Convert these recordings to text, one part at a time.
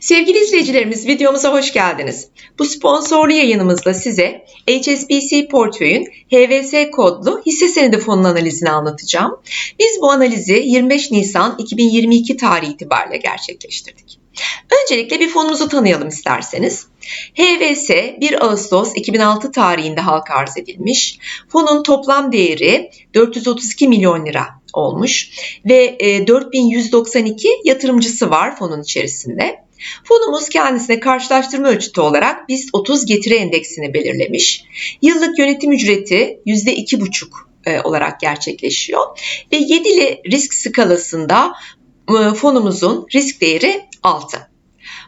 Sevgili izleyicilerimiz videomuza hoş geldiniz. Bu sponsorlu yayınımızda size HSBC portföyün HVS kodlu hisse senedi fonun analizini anlatacağım. Biz bu analizi 25 Nisan 2022 tarihi itibariyle gerçekleştirdik. Öncelikle bir fonumuzu tanıyalım isterseniz. HVS 1 Ağustos 2006 tarihinde halka arz edilmiş. Fonun toplam değeri 432 milyon lira olmuş ve 4192 e, yatırımcısı var fonun içerisinde. Fonumuz kendisine karşılaştırma ölçütü olarak BIST 30 getiri endeksini belirlemiş. Yıllık yönetim ücreti %2,5 e, olarak gerçekleşiyor ve 7'li risk skalasında e, fonumuzun risk değeri 6.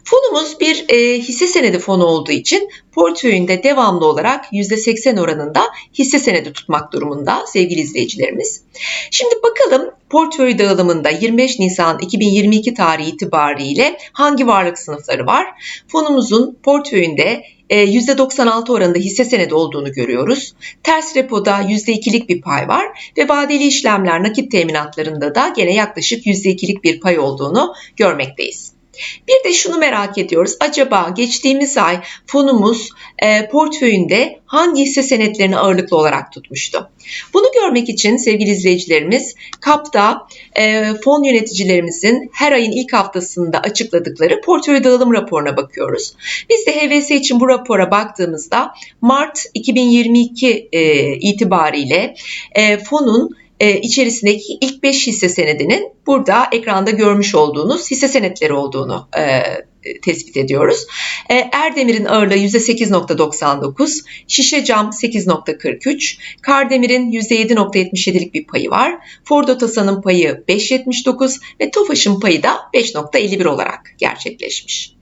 Fonumuz bir e, hisse senedi fonu olduğu için portföyünde devamlı olarak %80 oranında hisse senedi tutmak durumunda sevgili izleyicilerimiz. Şimdi bakalım portföy dağılımında 25 Nisan 2022 tarihi itibariyle hangi varlık sınıfları var? Fonumuzun portföyünde %96 e, oranında hisse senedi olduğunu görüyoruz. Ters repoda %2'lik bir pay var ve vadeli işlemler nakit teminatlarında da gene yaklaşık %2'lik bir pay olduğunu görmekteyiz. Bir de şunu merak ediyoruz. Acaba geçtiğimiz ay fonumuz e, portföyünde hangi hisse senetlerini ağırlıklı olarak tutmuştu? Bunu görmek için sevgili izleyicilerimiz KAP'ta e, fon yöneticilerimizin her ayın ilk haftasında açıkladıkları portföy dağılım raporuna bakıyoruz. Biz de HVS için bu rapora baktığımızda Mart 2022 e, itibariyle e, fonun e, içerisindeki ilk 5 hisse senedinin burada ekranda görmüş olduğunuz hisse senetleri olduğunu e, tespit ediyoruz. E, Erdemir'in ağırlığı %8.99, Şişe Cam 8.43, Kardemir'in %7.77'lik bir payı var. Ford Otosan'ın payı 5.79 ve Tofaş'ın payı da 5.51 olarak gerçekleşmiş.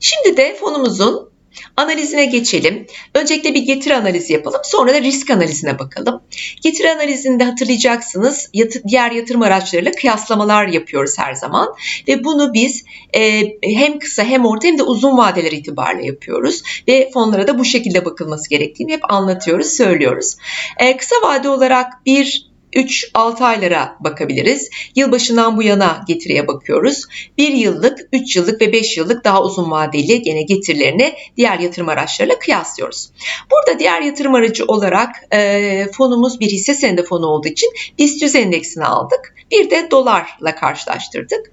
Şimdi de fonumuzun Analizine geçelim. Öncelikle bir getiri analizi yapalım. Sonra da risk analizine bakalım. Getiri analizinde hatırlayacaksınız diğer yatırım araçlarıyla kıyaslamalar yapıyoruz her zaman. Ve bunu biz e, hem kısa hem orta hem de uzun vadeler itibariyle yapıyoruz. Ve fonlara da bu şekilde bakılması gerektiğini hep anlatıyoruz, söylüyoruz. E, kısa vade olarak bir 3-6 aylara bakabiliriz. Yılbaşından bu yana getiriye bakıyoruz. 1 yıllık, 3 yıllık ve 5 yıllık daha uzun vadeli gene getirilerini diğer yatırım araçlarıyla kıyaslıyoruz. Burada diğer yatırım aracı olarak e, fonumuz bir hisse senedi fonu olduğu için BIST 100 endeksini aldık. Bir de dolarla karşılaştırdık.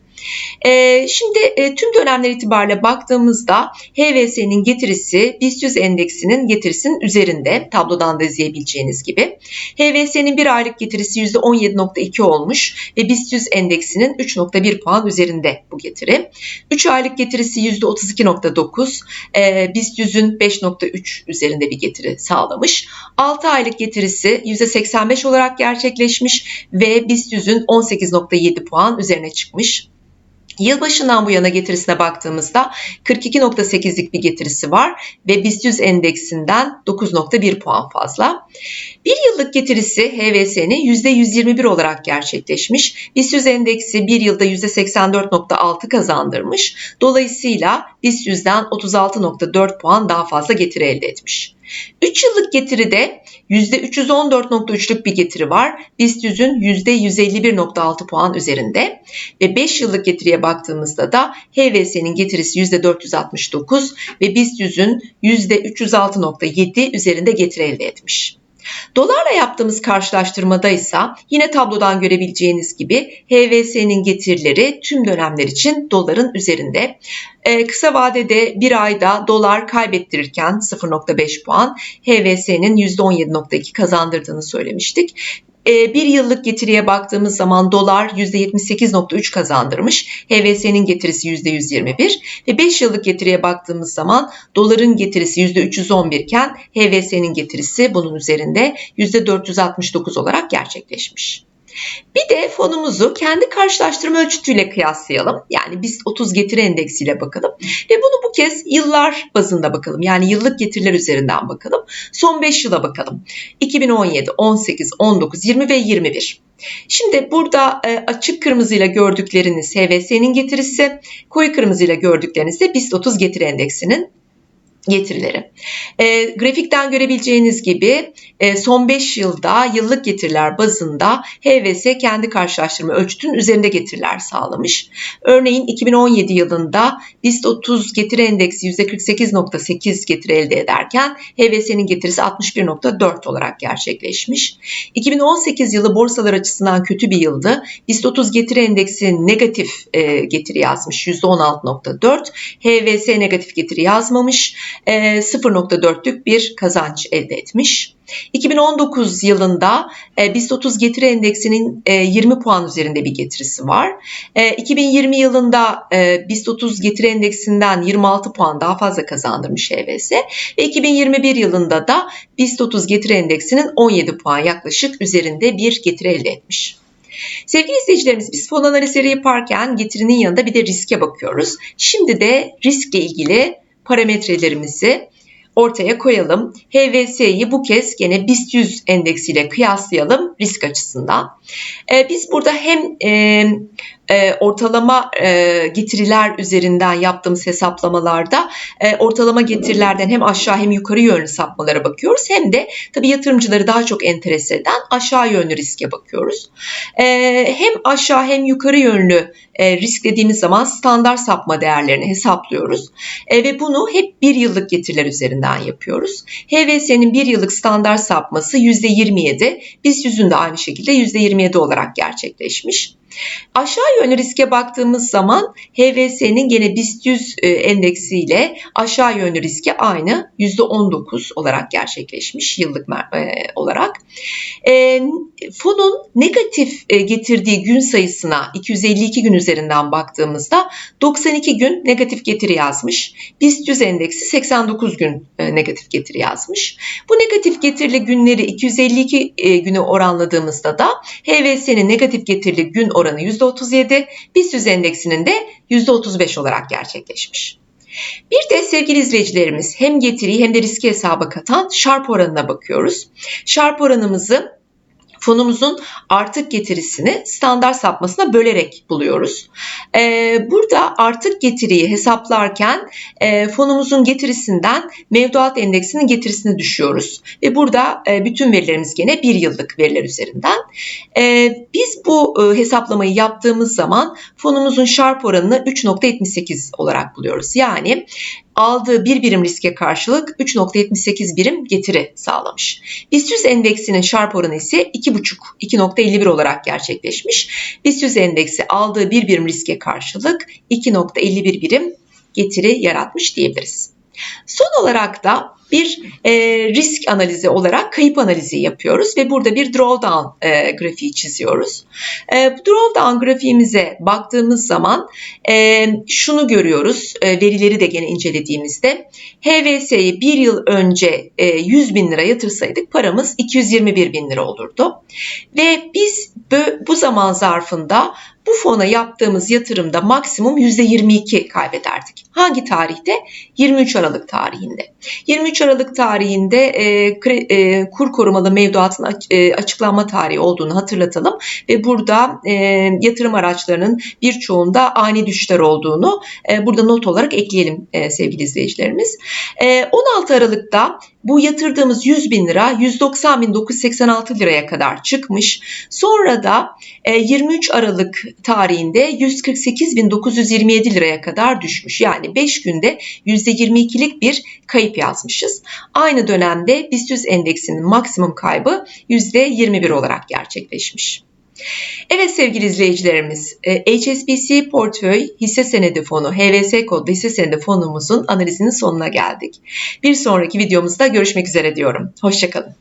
E, şimdi e, tüm dönemler itibariyle baktığımızda HVS'nin getirisi BIST 100 endeksinin getirisinin üzerinde tablodan da izleyebileceğiniz gibi. HVS'nin bir aylık getirisi %17.2 olmuş ve BIST 100 endeksinin 3.1 puan üzerinde bu getiri. 3 aylık getirisi %32.9, e, BIST 100'ün 5.3 üzerinde bir getiri sağlamış. 6 aylık getirisi %85 olarak gerçekleşmiş ve BIST 100'ün 18.7 puan üzerine çıkmış. Yılbaşından bu yana getirisine baktığımızda 42.8'lik bir getirisi var ve BIST 100 endeksinden 9.1 puan fazla. Bir yıllık getirisi HVS'nin %121 olarak gerçekleşmiş. BIST 100 endeksi bir yılda %84.6 kazandırmış. Dolayısıyla BIST 100'den 36.4 puan daha fazla getiri elde etmiş. 3 yıllık getiride %314.3'lük bir getiri var. BIST 100'ün %151.6 puan üzerinde ve 5 yıllık getiriye baktığımızda da HVS'nin getirisi %469 ve BIST 100'ün %306.7 üzerinde getiri elde etmiş. Dolarla yaptığımız karşılaştırmada ise yine tablodan görebileceğiniz gibi HVS'nin getirileri tüm dönemler için doların üzerinde. Ee, kısa vadede bir ayda dolar kaybettirirken 0.5 puan, HVS'nin %17.2 kazandırdığını söylemiştik. Ee, bir yıllık getiriye baktığımız zaman dolar %78.3 kazandırmış. HVS'nin getirisi %121 ve 5 yıllık getiriye baktığımız zaman doların getirisi %311 iken HVS'nin getirisi bunun üzerinde %469 olarak gerçekleşmiş. Bir de fonumuzu kendi karşılaştırma ölçütüyle kıyaslayalım. Yani biz 30 getiri endeksiyle bakalım ve bunu bu kez yıllar bazında bakalım. Yani yıllık getiriler üzerinden bakalım. Son 5 yıla bakalım. 2017, 18, 19, 20 ve 21. Şimdi burada e, açık kırmızıyla gördükleriniz HVS'nin getirisi, koyu kırmızıyla gördükleriniz de BIST 30 getiri endeksinin getirileri. E, grafikten görebileceğiniz gibi e, son 5 yılda yıllık getiriler bazında HVS kendi karşılaştırma ölçütünün üzerinde getiriler sağlamış. Örneğin 2017 yılında BIST 30 getiri endeksi %48.8 getiri elde ederken HVS'nin getirisi 61.4 olarak gerçekleşmiş. 2018 yılı borsalar açısından kötü bir yıldı. BIST 30 getiri endeksi negatif e, getiri yazmış %16.4. HVS negatif getiri yazmamış. 0.4'lük e, bir kazanç elde etmiş. 2019 yılında e, BIST 30 getiri endeksinin 20 e, puan üzerinde bir getirisi var. 2020 yılında BIST 30 getiri endeksinden 26 puan daha fazla kazandırmış HVS ve 2021 yılında da BIST 30 getiri endeksinin 17 puan yaklaşık üzerinde bir getiri elde etmiş. Sevgili izleyicilerimiz biz fon analizleri yaparken getirinin yanında bir de riske bakıyoruz. Şimdi de riskle ilgili parametrelerimizi ortaya koyalım. HVS'yi bu kez gene BIST 100 endeksiyle kıyaslayalım risk açısından. Ee, biz burada hem e, e, ortalama e, getiriler üzerinden yaptığımız hesaplamalarda e, ortalama getirilerden hem aşağı hem yukarı yönlü sapmalara bakıyoruz. Hem de tabii yatırımcıları daha çok enteres eden aşağı yönlü riske bakıyoruz. Hem aşağı hem yukarı yönlü e, risk dediğimiz zaman standart sapma değerlerini hesaplıyoruz. Ve bunu hep bir yıllık getiriler üzerinden yapıyoruz. HVS'nin bir yıllık standart sapması %27, BIST yüzünde aynı şekilde %27 olarak gerçekleşmiş. Aşağı yönlü riske baktığımız zaman HVS'nin gene BIST 100 e, endeksiyle aşağı yönlü riski aynı %19 olarak gerçekleşmiş yıllık e, olarak. E, fonun negatif getirdiği gün sayısına 252 gün üzerinden baktığımızda 92 gün negatif getiri yazmış. BIST 100 endeksi 89 gün negatif getiri yazmış. Bu negatif getirili günleri 252 güne oranladığımızda da HVS'nin negatif getirili gün oranı %37, BIST endeksinin de %35 olarak gerçekleşmiş. Bir de sevgili izleyicilerimiz hem getiriyi hem de riski hesaba katan Sharp oranına bakıyoruz. Sharp oranımızı fonumuzun artık getirisini standart sapmasına bölerek buluyoruz. Ee, burada artık getiriyi hesaplarken e, fonumuzun getirisinden mevduat endeksinin getirisini düşüyoruz. Ve burada e, bütün verilerimiz gene bir yıllık veriler üzerinden. E, biz bu hesaplamayı yaptığımız zaman fonumuzun Sharp oranını 3.78 olarak buluyoruz. Yani aldığı bir birim riske karşılık 3.78 birim getiri sağlamış. BIST 100 endeksinin Sharp oranı ise 2.5-2.51 olarak gerçekleşmiş. BIST 100 endeksi aldığı bir birim riske karşılık 2.51 birim getiri yaratmış diyebiliriz. Son olarak da bir e, risk analizi olarak kayıp analizi yapıyoruz ve burada bir drawdown e, grafiği çiziyoruz. E, bu drawdown grafiğimize baktığımız zaman e, şunu görüyoruz, e, verileri de gene incelediğimizde HVS'yi bir yıl önce e, 100 bin lira yatırsaydık paramız 221 bin lira olurdu. Ve biz bu zaman zarfında bu fona yaptığımız yatırımda maksimum %22 kaybederdik. Hangi tarihte? 23 Aralık tarihinde. 23 Aralık tarihinde e, e, kur korumalı mevduatın e, açıklanma tarihi olduğunu hatırlatalım ve burada e, yatırım araçlarının birçoğunda ani düşüşler olduğunu e, burada not olarak ekleyelim e, sevgili izleyicilerimiz. E, 16 Aralık'ta bu yatırdığımız 100 bin lira 190.986 liraya kadar çıkmış. Sonra da 23 e, Aralık tarihinde 148.927 liraya kadar düşmüş. Yani 5 günde %22'lik bir kayıp yazmışız. Aynı dönemde BIST 100 endeksinin maksimum kaybı %21 olarak gerçekleşmiş. Evet sevgili izleyicilerimiz, e, HSBC Portföy Hisse Senedi Fonu, HVS kodlu hisse senedi fonumuzun analizinin sonuna geldik. Bir sonraki videomuzda görüşmek üzere diyorum. Hoşçakalın.